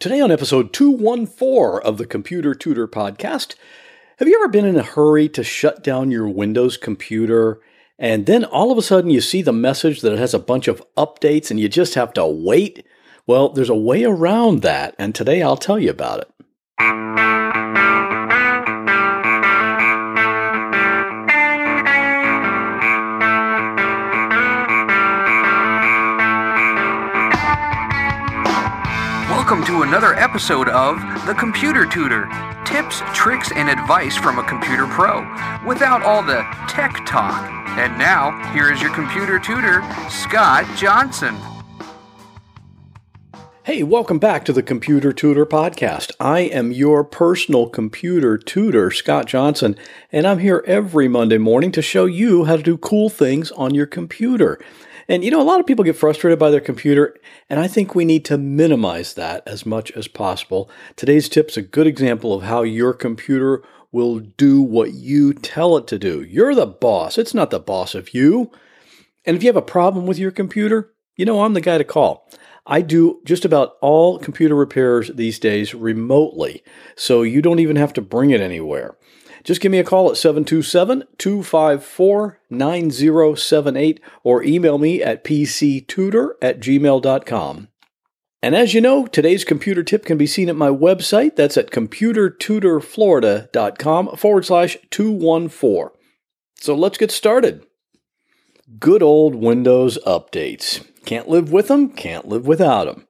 Today, on episode 214 of the Computer Tutor Podcast, have you ever been in a hurry to shut down your Windows computer and then all of a sudden you see the message that it has a bunch of updates and you just have to wait? Well, there's a way around that, and today I'll tell you about it. Welcome to another episode of The Computer Tutor tips, tricks, and advice from a computer pro without all the tech talk. And now, here is your computer tutor, Scott Johnson. Hey, welcome back to the Computer Tutor Podcast. I am your personal computer tutor, Scott Johnson, and I'm here every Monday morning to show you how to do cool things on your computer. And you know, a lot of people get frustrated by their computer, and I think we need to minimize that as much as possible. Today's tip is a good example of how your computer will do what you tell it to do. You're the boss, it's not the boss of you. And if you have a problem with your computer, you know, I'm the guy to call. I do just about all computer repairs these days remotely, so you don't even have to bring it anywhere. Just give me a call at 727 254 9078 or email me at pctutor at gmail.com. And as you know, today's computer tip can be seen at my website. That's at computertutorflorida.com forward slash 214. So let's get started. Good old Windows updates. Can't live with them, can't live without them.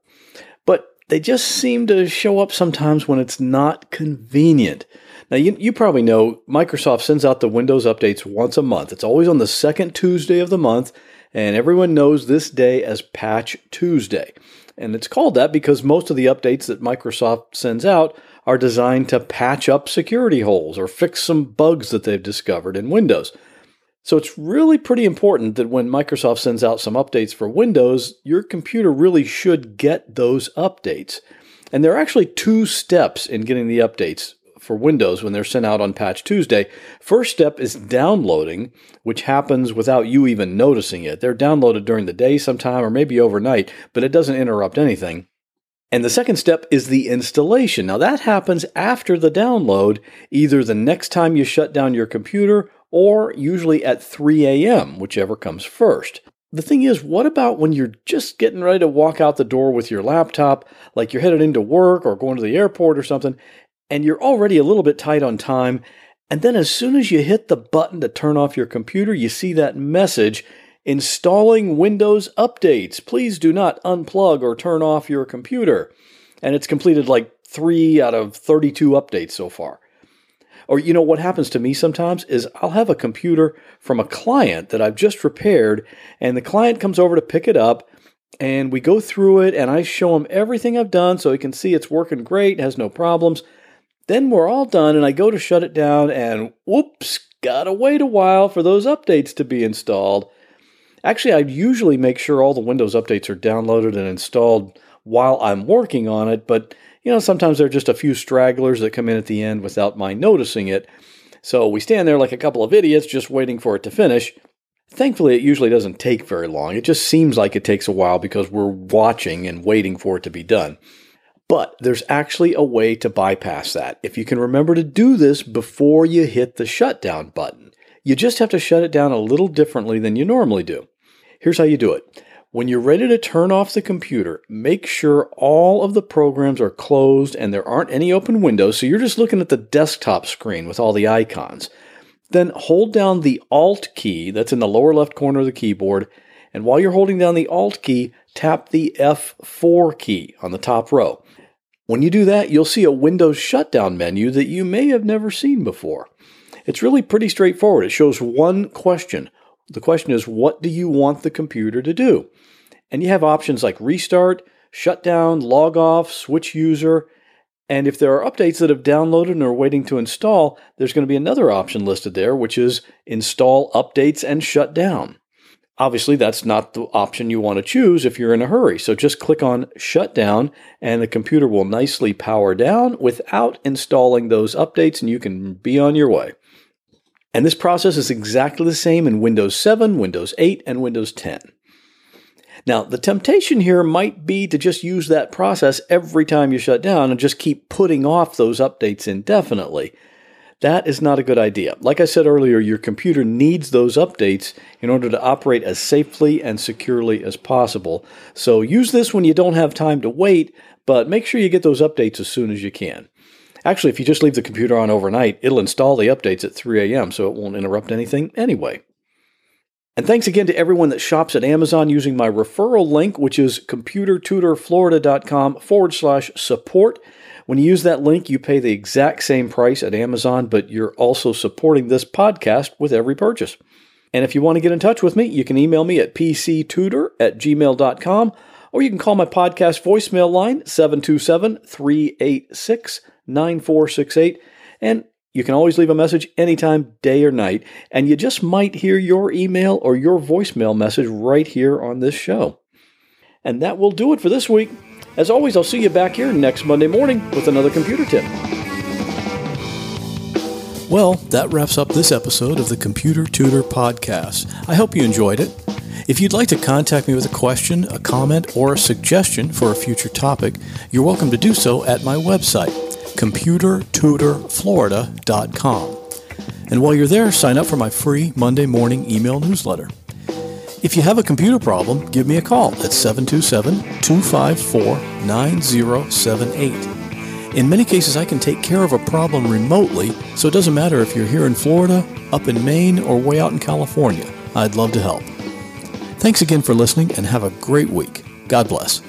But they just seem to show up sometimes when it's not convenient. Now, you, you probably know Microsoft sends out the Windows updates once a month. It's always on the second Tuesday of the month, and everyone knows this day as Patch Tuesday. And it's called that because most of the updates that Microsoft sends out are designed to patch up security holes or fix some bugs that they've discovered in Windows. So it's really pretty important that when Microsoft sends out some updates for Windows, your computer really should get those updates. And there are actually two steps in getting the updates for Windows when they're sent out on Patch Tuesday. First step is downloading, which happens without you even noticing it. They're downloaded during the day sometime or maybe overnight, but it doesn't interrupt anything. And the second step is the installation. Now, that happens after the download, either the next time you shut down your computer or usually at 3 a.m., whichever comes first. The thing is, what about when you're just getting ready to walk out the door with your laptop, like you're headed into work or going to the airport or something, and you're already a little bit tight on time. And then as soon as you hit the button to turn off your computer, you see that message installing Windows updates. Please do not unplug or turn off your computer. And it's completed like three out of 32 updates so far. Or, you know, what happens to me sometimes is I'll have a computer from a client that I've just repaired, and the client comes over to pick it up, and we go through it, and I show him everything I've done so he can see it's working great, has no problems. Then we're all done, and I go to shut it down, and whoops, gotta wait a while for those updates to be installed. Actually, I usually make sure all the Windows updates are downloaded and installed while I'm working on it, but you know, sometimes there are just a few stragglers that come in at the end without my noticing it. So we stand there like a couple of idiots just waiting for it to finish. Thankfully, it usually doesn't take very long. It just seems like it takes a while because we're watching and waiting for it to be done. But there's actually a way to bypass that. If you can remember to do this before you hit the shutdown button, you just have to shut it down a little differently than you normally do. Here's how you do it. When you're ready to turn off the computer, make sure all of the programs are closed and there aren't any open windows, so you're just looking at the desktop screen with all the icons. Then hold down the Alt key that's in the lower left corner of the keyboard, and while you're holding down the Alt key, tap the F4 key on the top row. When you do that, you'll see a Windows shutdown menu that you may have never seen before. It's really pretty straightforward. It shows one question. The question is, what do you want the computer to do? And you have options like restart, shutdown, log off, switch user. And if there are updates that have downloaded and are waiting to install, there's going to be another option listed there, which is install updates and shut down. Obviously, that's not the option you want to choose if you're in a hurry. So just click on Shutdown, and the computer will nicely power down without installing those updates, and you can be on your way. And this process is exactly the same in Windows 7, Windows 8, and Windows 10. Now, the temptation here might be to just use that process every time you shut down and just keep putting off those updates indefinitely. That is not a good idea. Like I said earlier, your computer needs those updates in order to operate as safely and securely as possible. So use this when you don't have time to wait, but make sure you get those updates as soon as you can. Actually, if you just leave the computer on overnight, it'll install the updates at 3 a.m., so it won't interrupt anything anyway. And thanks again to everyone that shops at Amazon using my referral link, which is computertutorflorida.com forward slash support. When you use that link, you pay the exact same price at Amazon, but you're also supporting this podcast with every purchase. And if you want to get in touch with me, you can email me at pctutor at gmail.com or you can call my podcast voicemail line 727 386 9468. And you can always leave a message anytime, day or night, and you just might hear your email or your voicemail message right here on this show. And that will do it for this week. As always, I'll see you back here next Monday morning with another computer tip. Well, that wraps up this episode of the Computer Tutor Podcast. I hope you enjoyed it. If you'd like to contact me with a question, a comment, or a suggestion for a future topic, you're welcome to do so at my website, computertutorflorida.com. And while you're there, sign up for my free Monday morning email newsletter. If you have a computer problem, give me a call at 727 254 9078. In many cases, I can take care of a problem remotely, so it doesn't matter if you're here in Florida, up in Maine, or way out in California. I'd love to help. Thanks again for listening and have a great week. God bless.